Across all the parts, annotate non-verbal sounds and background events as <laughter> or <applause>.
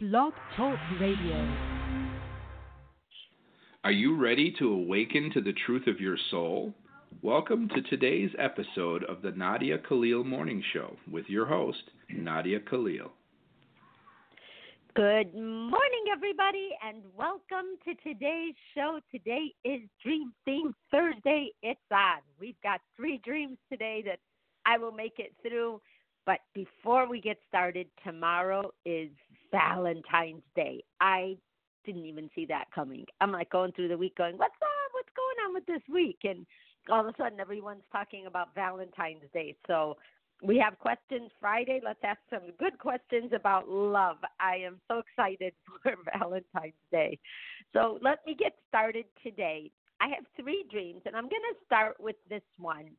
Blog Talk Radio. Are you ready to awaken to the truth of your soul? Welcome to today's episode of the Nadia Khalil Morning Show with your host, Nadia Khalil. Good morning, everybody, and welcome to today's show. Today is Dream Theme Thursday. It's on. We've got three dreams today that I will make it through. But before we get started, tomorrow is Valentine's Day. I didn't even see that coming. I'm like going through the week going, What's up? What's going on with this week? And all of a sudden everyone's talking about Valentine's Day. So we have questions Friday. Let's ask some good questions about love. I am so excited <laughs> for Valentine's Day. So let me get started today. I have three dreams, and I'm going to start with this one.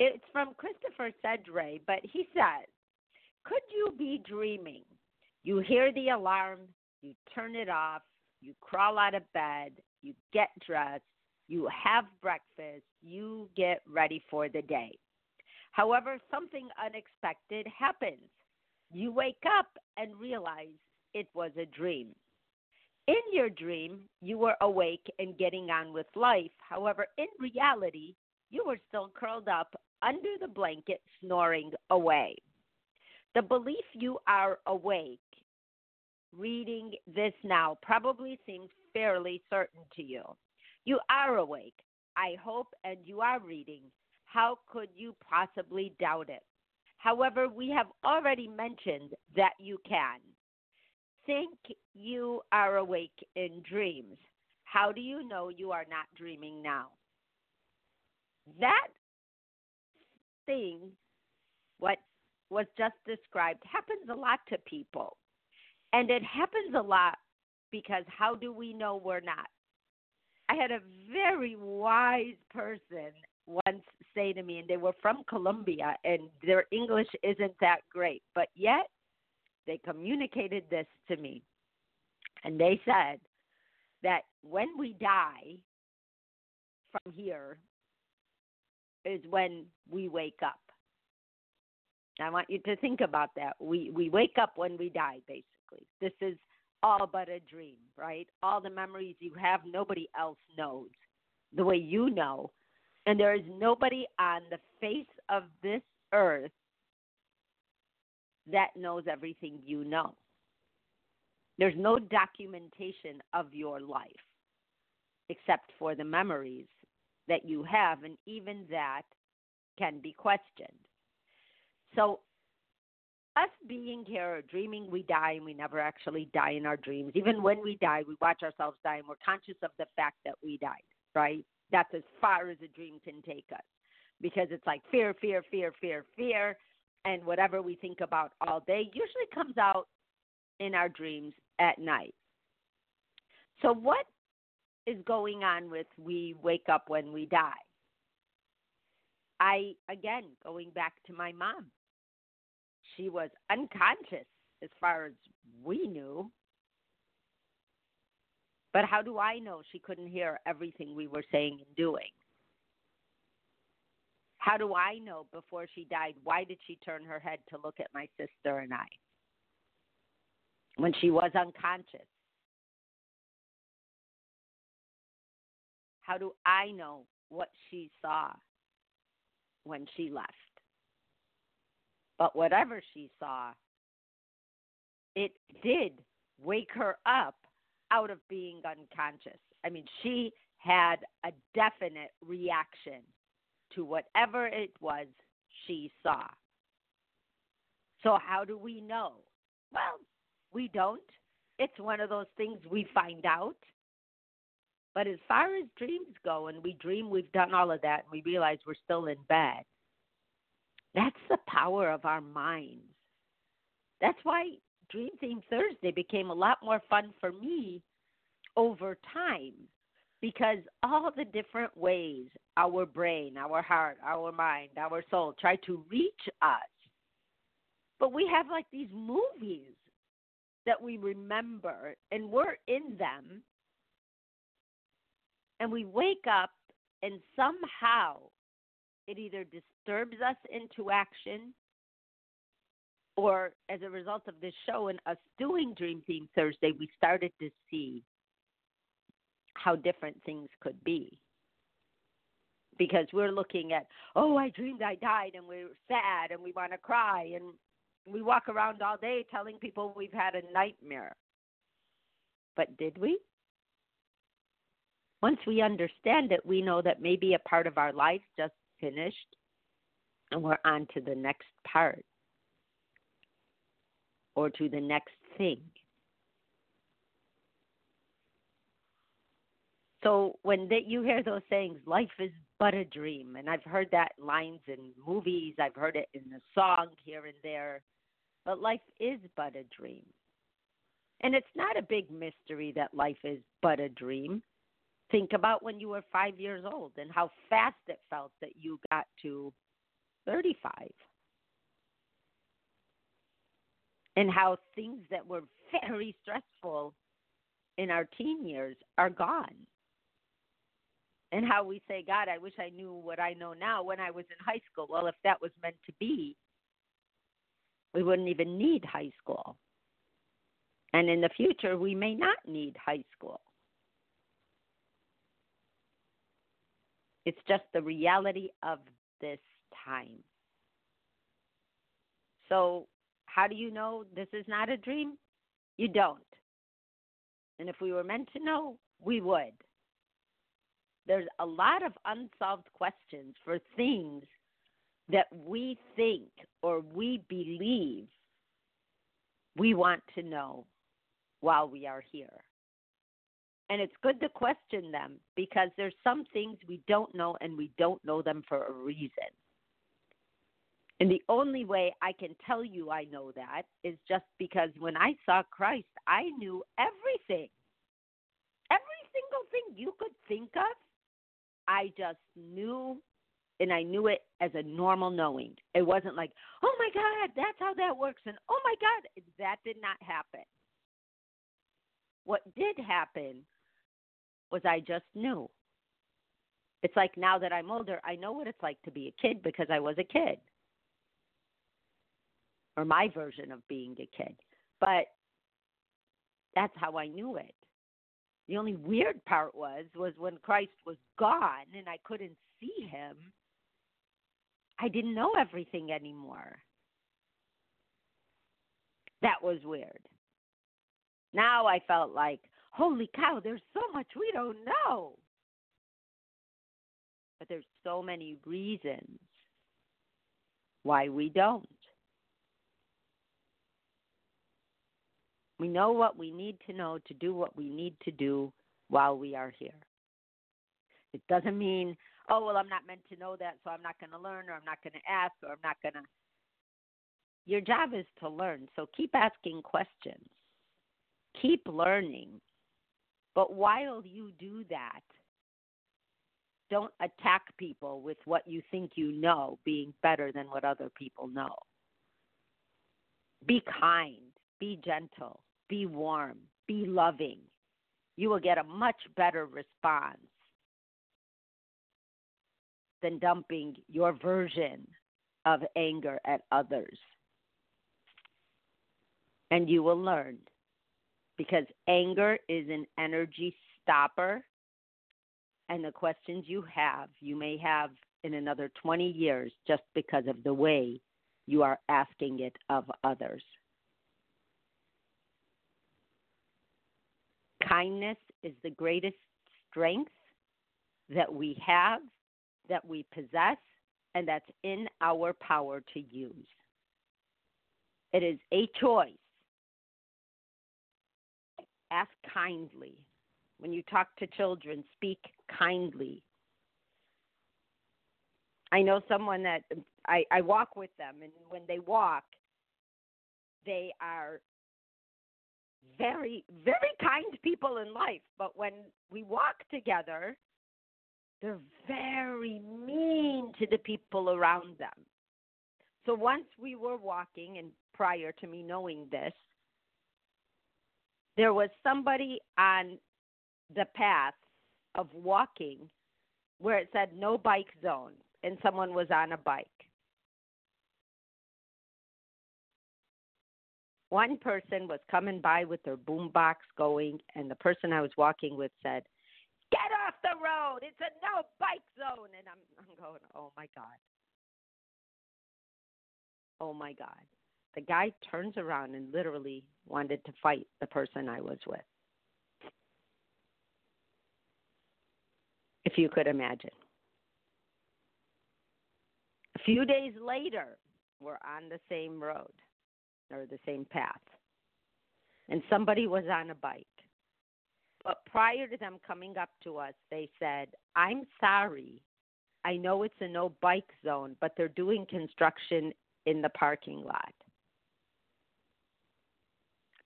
It's from Christopher Sedray, but he says, Could you be dreaming? You hear the alarm, you turn it off, you crawl out of bed, you get dressed, you have breakfast, you get ready for the day. However, something unexpected happens. You wake up and realize it was a dream. In your dream, you were awake and getting on with life. However, in reality, you were still curled up under the blanket, snoring away. The belief you are awake, reading this now, probably seems fairly certain to you. You are awake, I hope, and you are reading. How could you possibly doubt it? However, we have already mentioned that you can. Think you are awake in dreams. How do you know you are not dreaming now? That thing, what was just described, happens a lot to people. And it happens a lot because how do we know we're not? I had a very wise person once say to me, and they were from Colombia, and their English isn't that great, but yet they communicated this to me. And they said that when we die from here, is when we wake up. I want you to think about that. We we wake up when we die basically. This is all but a dream, right? All the memories you have nobody else knows the way you know. And there is nobody on the face of this earth that knows everything you know. There's no documentation of your life except for the memories that you have, and even that can be questioned. So, us being here or dreaming we die and we never actually die in our dreams. Even when we die, we watch ourselves die and we're conscious of the fact that we died, right? That's as far as a dream can take us because it's like fear, fear, fear, fear, fear. And whatever we think about all day usually comes out in our dreams at night. So, what is going on with we wake up when we die. I, again, going back to my mom, she was unconscious as far as we knew. But how do I know she couldn't hear everything we were saying and doing? How do I know before she died why did she turn her head to look at my sister and I when she was unconscious? How do I know what she saw when she left? But whatever she saw, it did wake her up out of being unconscious. I mean, she had a definite reaction to whatever it was she saw. So, how do we know? Well, we don't. It's one of those things we find out but as far as dreams go, and we dream we've done all of that, and we realize we're still in bed, that's the power of our minds. That's why Dream Theme Thursday became a lot more fun for me over time because all the different ways our brain, our heart, our mind, our soul try to reach us. But we have like these movies that we remember, and we're in them and we wake up and somehow it either disturbs us into action or as a result of this show and us doing Dream Theme Thursday, we started to see how different things could be. Because we're looking at, oh, I dreamed I died and we're sad and we want to cry and we walk around all day telling people we've had a nightmare. But did we? Once we understand it, we know that maybe a part of our life just finished and we're on to the next part or to the next thing. So when they, you hear those sayings, life is but a dream, and I've heard that lines in movies, I've heard it in the song here and there, but life is but a dream. And it's not a big mystery that life is but a dream. Think about when you were five years old and how fast it felt that you got to 35. And how things that were very stressful in our teen years are gone. And how we say, God, I wish I knew what I know now when I was in high school. Well, if that was meant to be, we wouldn't even need high school. And in the future, we may not need high school. It's just the reality of this time. So, how do you know this is not a dream? You don't. And if we were meant to know, we would. There's a lot of unsolved questions for things that we think or we believe we want to know while we are here. And it's good to question them because there's some things we don't know and we don't know them for a reason. And the only way I can tell you I know that is just because when I saw Christ, I knew everything. Every single thing you could think of, I just knew and I knew it as a normal knowing. It wasn't like, oh my God, that's how that works. And oh my God, that did not happen. What did happen was I just knew. It's like now that I'm older, I know what it's like to be a kid because I was a kid. Or my version of being a kid. But that's how I knew it. The only weird part was was when Christ was gone and I couldn't see him I didn't know everything anymore. That was weird. Now I felt like, holy cow, there's so much we don't know. But there's so many reasons why we don't. We know what we need to know to do what we need to do while we are here. It doesn't mean oh, well, I'm not meant to know that, so I'm not going to learn, or I'm not going to ask, or I'm not going to. Your job is to learn, so keep asking questions, keep learning. But while you do that, don't attack people with what you think you know being better than what other people know. Be kind, be gentle, be warm, be loving. You will get a much better response than dumping your version of anger at others. And you will learn because anger is an energy stopper. And the questions you have, you may have in another 20 years just because of the way you are asking it of others. Kindness is the greatest strength that we have that we possess and that's in our power to use. It is a choice. Ask kindly. When you talk to children, speak kindly. I know someone that I, I walk with them, and when they walk, they are very, very kind people in life. But when we walk together, they're very mean to the people around them. So once we were walking, and prior to me knowing this, there was somebody on the path of walking where it said no bike zone, and someone was on a bike. one person was coming by with their boombox going, and the person I was walking with said, "Get off the road! It's a no bike zone." And I'm I'm going, "Oh my god! Oh my god!" The guy turns around and literally wanted to fight the person I was with. If you could imagine. A few days later, we're on the same road or the same path. And somebody was on a bike. But prior to them coming up to us, they said, I'm sorry. I know it's a no bike zone, but they're doing construction in the parking lot.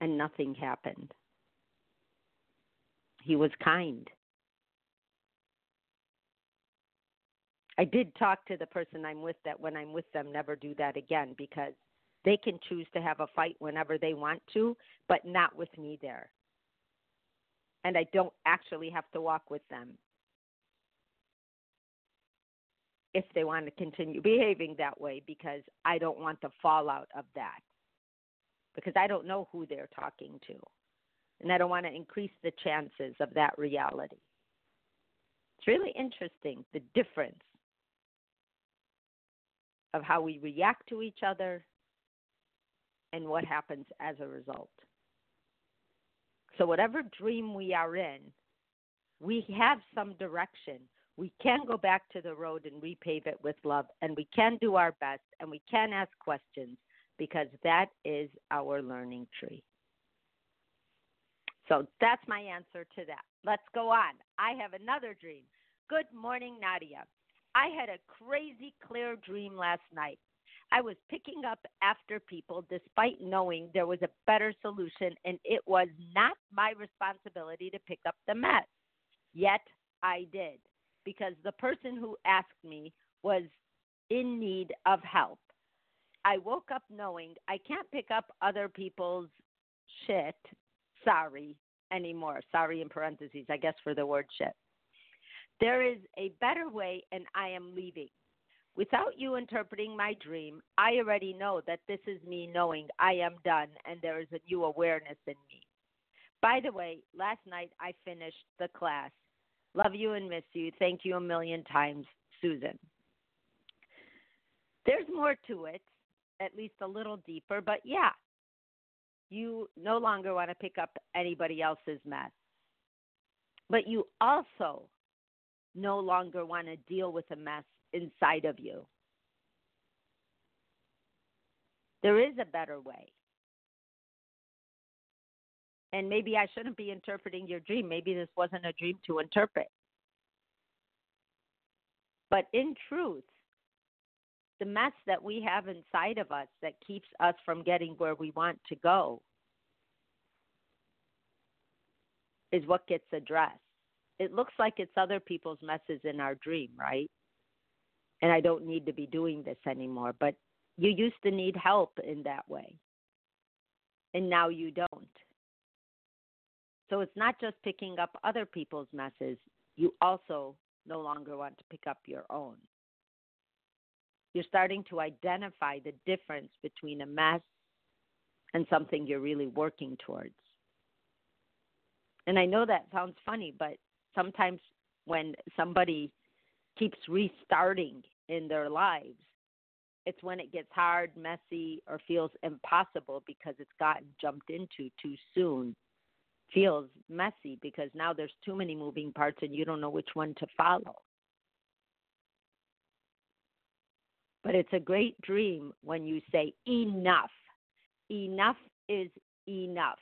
And nothing happened. He was kind. I did talk to the person I'm with that when I'm with them, never do that again because they can choose to have a fight whenever they want to, but not with me there. And I don't actually have to walk with them if they want to continue behaving that way because I don't want the fallout of that. Because I don't know who they're talking to. And I don't want to increase the chances of that reality. It's really interesting the difference of how we react to each other and what happens as a result. So, whatever dream we are in, we have some direction. We can go back to the road and repave it with love, and we can do our best, and we can ask questions because that is our learning tree. So, that's my answer to that. Let's go on. I have another dream. Good morning, Nadia. I had a crazy clear dream last night. I was picking up after people despite knowing there was a better solution and it was not my responsibility to pick up the mess. Yet I did because the person who asked me was in need of help. I woke up knowing I can't pick up other people's shit, sorry, anymore. Sorry in parentheses, I guess, for the word shit. There is a better way, and I am leaving. Without you interpreting my dream, I already know that this is me knowing I am done and there is a new awareness in me. By the way, last night I finished the class. Love you and miss you. Thank you a million times, Susan. There's more to it, at least a little deeper, but yeah, you no longer want to pick up anybody else's mess. But you also no longer want to deal with a mess inside of you. There is a better way. And maybe I shouldn't be interpreting your dream. Maybe this wasn't a dream to interpret. But in truth, the mess that we have inside of us that keeps us from getting where we want to go is what gets addressed. It looks like it's other people's messes in our dream, right? and I don't need to be doing this anymore. But you used to need help in that way, and now you don't. So it's not just picking up other people's messes, you also no longer want to pick up your own. You're starting to identify the difference between a mess and something you're really working towards. And I know that sounds funny, but sometimes when somebody keeps restarting in their lives, it's when it gets hard, messy, or feels impossible because it's gotten jumped into too soon. Feels messy because now there's too many moving parts and you don't know which one to follow. But it's a great dream when you say, enough. Enough is enough.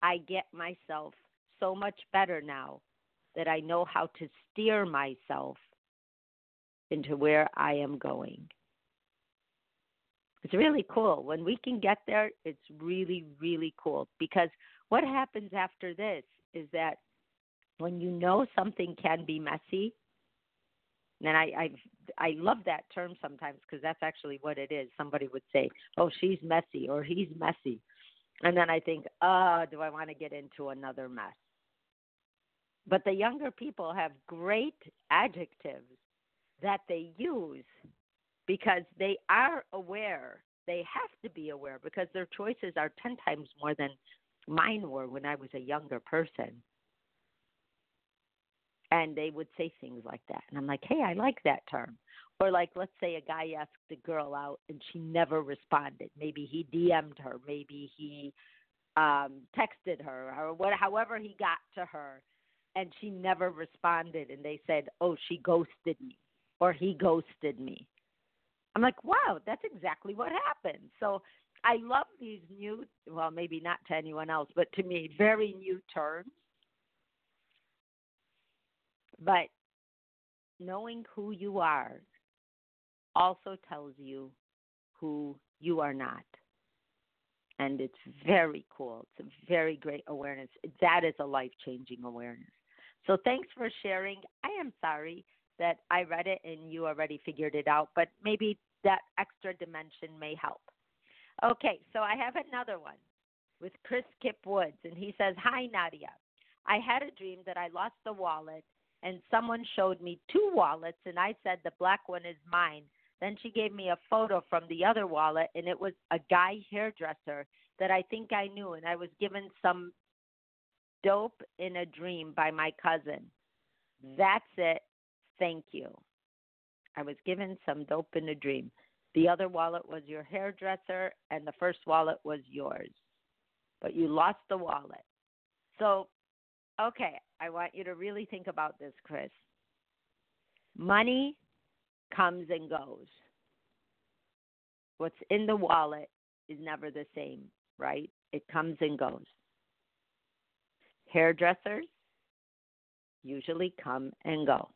I get myself so much better now that I know how to steer myself into where I am going. It's really cool. When we can get there, it's really, really cool because what happens after this is that when you know something can be messy, and I I I love that term sometimes because that's actually what it is. Somebody would say, "Oh, she's messy" or "He's messy," and then I think, "Oh, do I want to get into another mess?" But the younger people have great adjectives that they use because they are aware they have to be aware because their choices are 10 times more than mine were when I was a younger person. And they would say things like that. And I'm like, hey, I like that term. Or like, let's say a guy asked a girl out and she never responded. Maybe he DM'd her. Maybe he um, texted her or what, however he got to her. And she never responded. And they said, oh, she ghosted me or he ghosted me. I'm like, wow, that's exactly what happened. So I love these new, well, maybe not to anyone else, but to me, very new terms. But knowing who you are also tells you who you are not. And it's very cool. It's a very great awareness. That is a life changing awareness. So thanks for sharing. I am sorry that I read it and you already figured it out, but maybe that extra dimension may help. Okay, so I have another one with Chris Kip Woods, and he says, Hi, Nadia. I had a dream that I lost the wallet, and someone showed me two wallets, and I said, The black one is mine. Then she gave me a photo from the other wallet, and it was a guy hairdresser that I think I knew, and I was given some dope in a dream by my cousin. Mm. That's it. Thank you. I was given some dope in a dream. The other wallet was your hairdresser, and the first wallet was yours. But you lost the wallet. So, okay, I want you to really think about this, Chris. Money comes and goes. What's in the wallet is never the same, right? It comes and goes. Hairdressers usually come and go.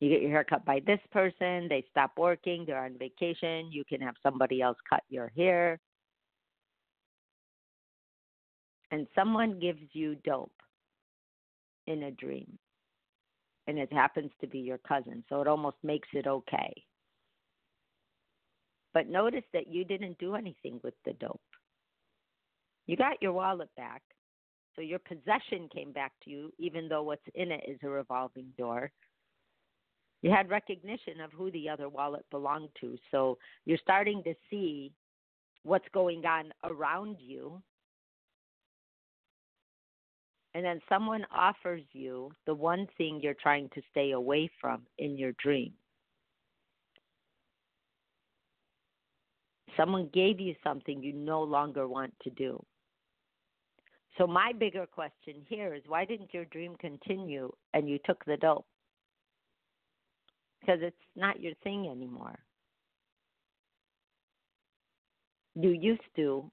You get your hair cut by this person, they stop working, they're on vacation, you can have somebody else cut your hair. And someone gives you dope in a dream. And it happens to be your cousin, so it almost makes it okay. But notice that you didn't do anything with the dope. You got your wallet back, so your possession came back to you, even though what's in it is a revolving door you had recognition of who the other wallet belonged to. So you're starting to see what's going on around you. And then someone offers you the one thing you're trying to stay away from in your dream. Someone gave you something you no longer want to do. So, my bigger question here is why didn't your dream continue and you took the dope? because it's not your thing anymore. You used to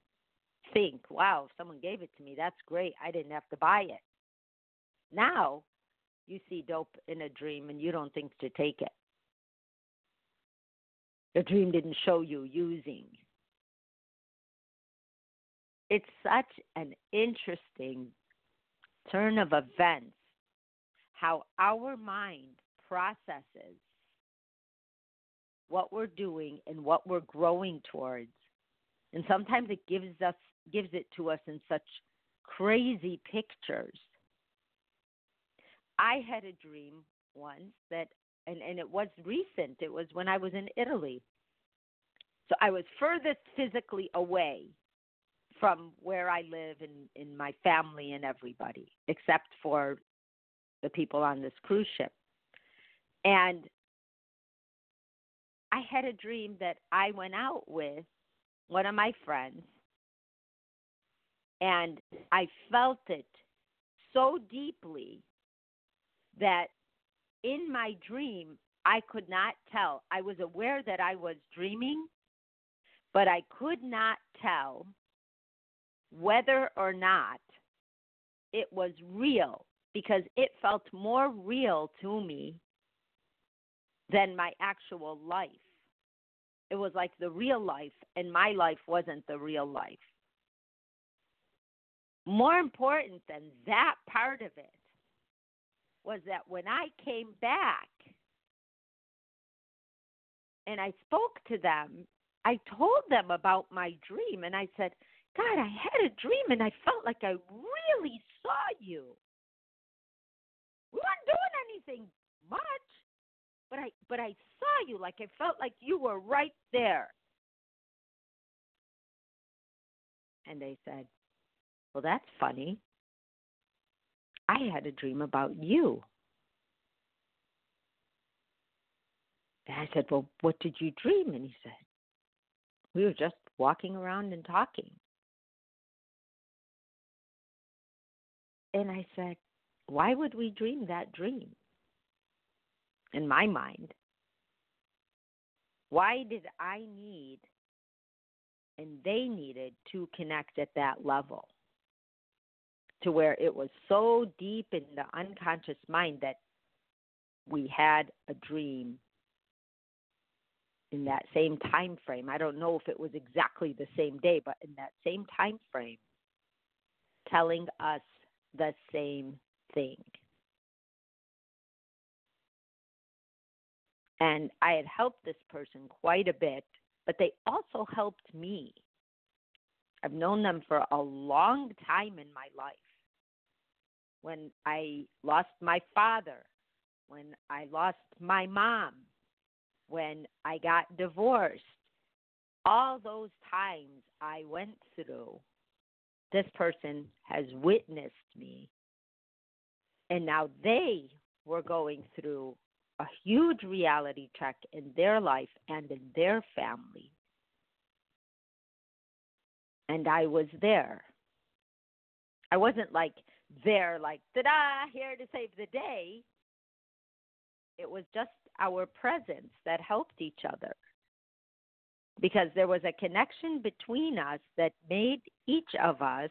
think, wow, if someone gave it to me, that's great. I didn't have to buy it. Now you see dope in a dream and you don't think to take it. The dream didn't show you using. It's such an interesting turn of events how our mind processes what we're doing and what we're growing towards. And sometimes it gives us gives it to us in such crazy pictures. I had a dream once that and, and it was recent. It was when I was in Italy. So I was furthest physically away from where I live and in my family and everybody, except for the people on this cruise ship. And I had a dream that I went out with one of my friends and I felt it so deeply that in my dream I could not tell. I was aware that I was dreaming, but I could not tell whether or not it was real because it felt more real to me than my actual life. It was like the real life, and my life wasn't the real life. More important than that part of it was that when I came back and I spoke to them, I told them about my dream and I said, God, I had a dream and I felt like I really saw you. We weren't doing anything much but I but I saw you like I felt like you were right there. And they said, Well, that's funny. I had a dream about you. And I said, Well, what did you dream? And he said, We were just walking around and talking. And I said, Why would we dream that dream? In my mind, why did I need and they needed to connect at that level to where it was so deep in the unconscious mind that we had a dream in that same time frame. I don't know if it was exactly the same day, but in that same time frame telling us the same thing. And I had helped this person quite a bit but they also helped me. I've known them for a long time in my life. When I lost my father, when I lost my mom, when I got divorced, all those times I went through, this person has witnessed me. And now they were going through a huge reality check in their life and in their family. And I was there. I wasn't like there, like, ta da, here to save the day. It was just our presence that helped each other. Because there was a connection between us that made each of us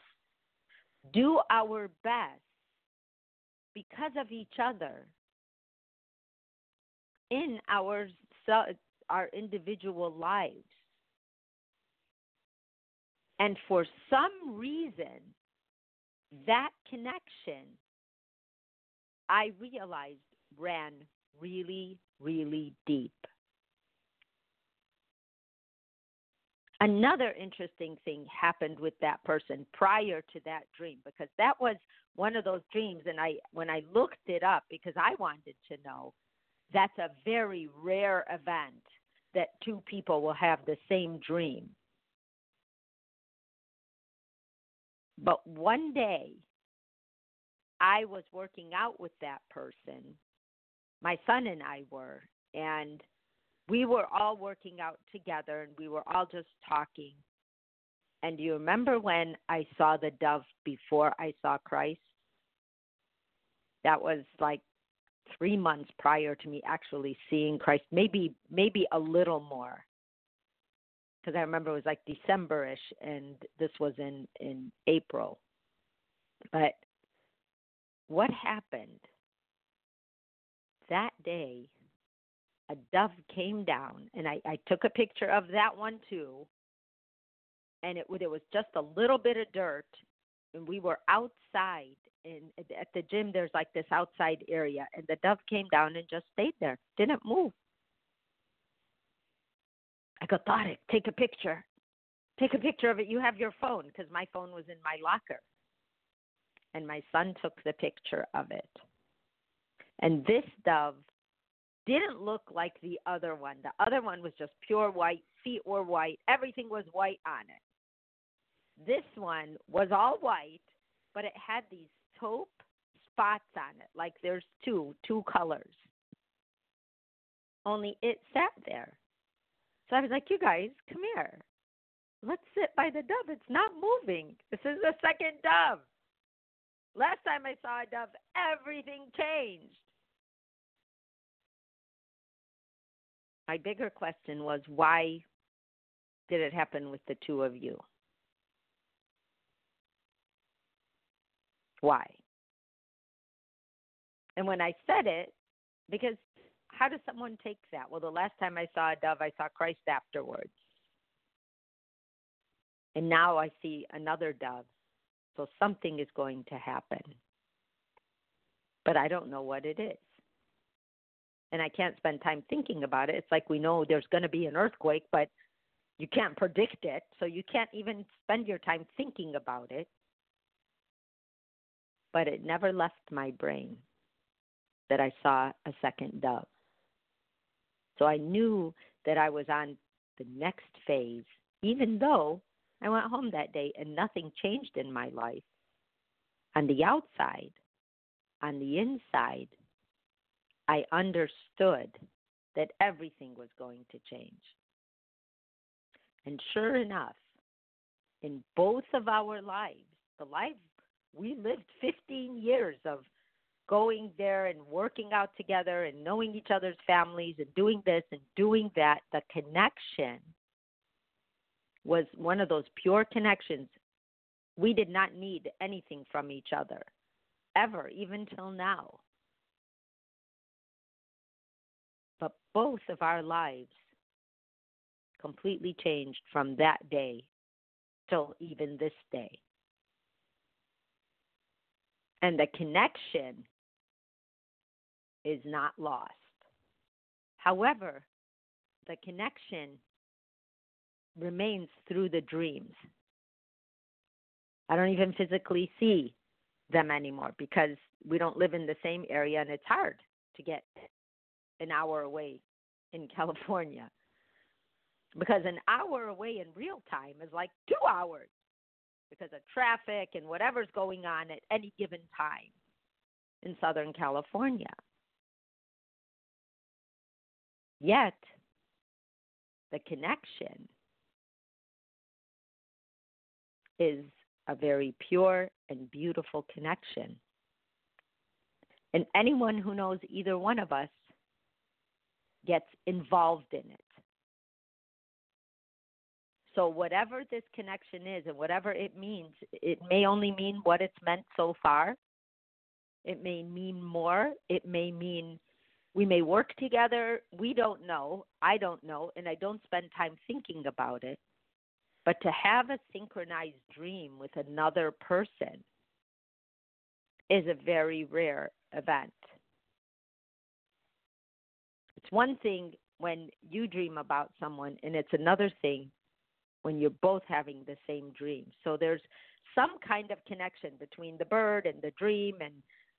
do our best because of each other in our our individual lives. And for some reason, that connection, I realized, ran really, really deep. Another interesting thing happened with that person prior to that dream because that was one of those dreams and I when I looked it up because I wanted to know that's a very rare event that two people will have the same dream. But one day, I was working out with that person. My son and I were, and we were all working out together and we were all just talking. And do you remember when I saw the dove before I saw Christ? That was like three months prior to me actually seeing Christ, maybe maybe a little more. Because I remember it was like Decemberish, and this was in in April. But what happened that day? A dove came down, and I, I took a picture of that one too. And it, it was just a little bit of dirt, and we were outside in at the gym there's like this outside area and the dove came down and just stayed there didn't move i go Thought take a picture. Take a picture of it. You have your phone because my phone was in my locker. And my son took the picture of it. And this dove didn't look like the other one. The other one was just pure white feet were white everything was white on it. This one was all white but it had these taupe spots on it, like there's two, two colors. Only it sat there. So I was like, you guys, come here. Let's sit by the dove. It's not moving. This is the second dove. Last time I saw a dove, everything changed. My bigger question was why did it happen with the two of you? Why? And when I said it, because how does someone take that? Well, the last time I saw a dove, I saw Christ afterwards. And now I see another dove. So something is going to happen. But I don't know what it is. And I can't spend time thinking about it. It's like we know there's going to be an earthquake, but you can't predict it. So you can't even spend your time thinking about it but it never left my brain that I saw a second dove. So I knew that I was on the next phase, even though I went home that day and nothing changed in my life. On the outside, on the inside, I understood that everything was going to change. And sure enough, in both of our lives, the life we lived 15 years of going there and working out together and knowing each other's families and doing this and doing that, the connection was one of those pure connections. We did not need anything from each other ever, even till now. But both of our lives completely changed from that day till even this day. And the connection is not lost. However, the connection remains through the dreams. I don't even physically see them anymore because we don't live in the same area and it's hard to get an hour away in <laughs> California. Because an hour away in real time is like two hours because of traffic and whatever's going on at any given time in Southern California. Yet, the connection is a very pure and beautiful connection. And anyone who knows either one of us gets involved in it. So, whatever this connection is and whatever it means, it may only mean what it's meant so far. It may mean more. It may mean we may work together. We don't know. I don't know. And I don't spend time thinking about it. But to have a synchronized dream with another person is a very rare event. It's one thing when you dream about someone, and it's another thing when you're both having the same dream. So there's some kind of connection between the bird and the dream and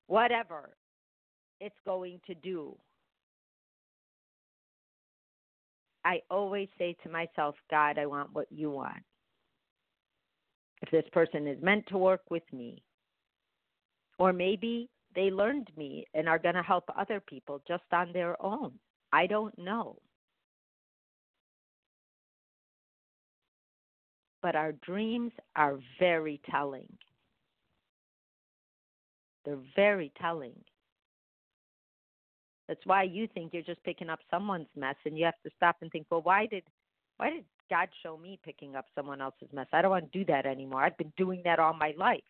whatever it's going to do. I always say to myself, God, I want what you want. If this person is meant to work with me, or maybe they learned me and are going to help other people just on their own. I don't know. But our dreams are very telling. They're very telling. That's why you think you're just picking up someone's mess and you have to stop and think, well, why did why did God show me picking up someone else's mess? I don't want to do that anymore. I've been doing that all my life.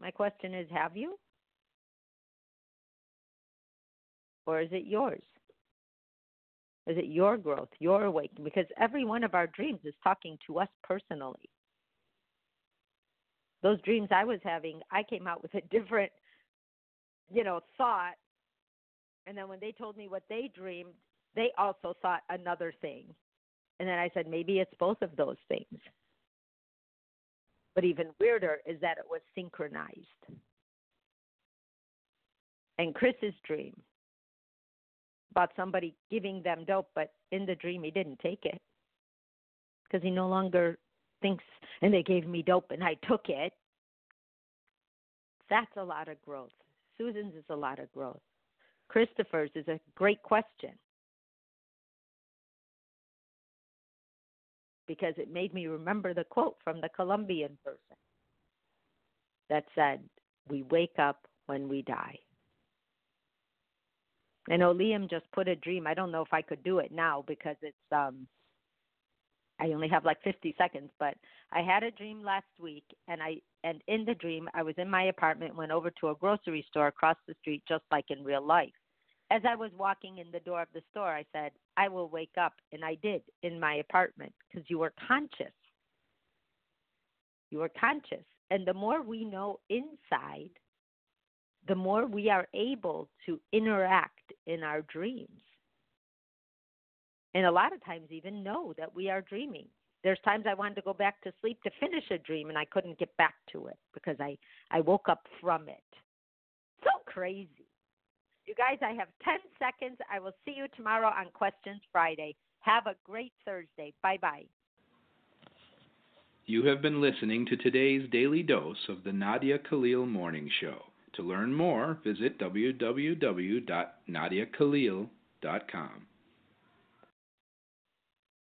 My question is, have you? Or is it yours? Is it your growth, your awakening? Because every one of our dreams is talking to us personally. Those dreams I was having, I came out with a different, you know, thought. And then when they told me what they dreamed, they also thought another thing. And then I said, maybe it's both of those things. But even weirder is that it was synchronized. And Chris's dream about somebody giving them dope, but in the dream he didn't take it because he no longer thinks, and they gave me dope and I took it. That's a lot of growth. Susan's is a lot of growth. Christopher's is a great question because it made me remember the quote from the Colombian person that said, We wake up when we die. And know Liam just put a dream. I don't know if I could do it now because it's um I only have like 50 seconds, but I had a dream last week and I and in the dream I was in my apartment, went over to a grocery store across the street just like in real life. As I was walking in the door of the store, I said, "I will wake up." And I did in my apartment because you were conscious. You were conscious. And the more we know inside, the more we are able to interact in our dreams. And a lot of times, even know that we are dreaming. There's times I wanted to go back to sleep to finish a dream and I couldn't get back to it because I, I woke up from it. So crazy. You guys, I have 10 seconds. I will see you tomorrow on Questions Friday. Have a great Thursday. Bye bye. You have been listening to today's daily dose of the Nadia Khalil Morning Show. To learn more, visit www.nadiakhalil.com.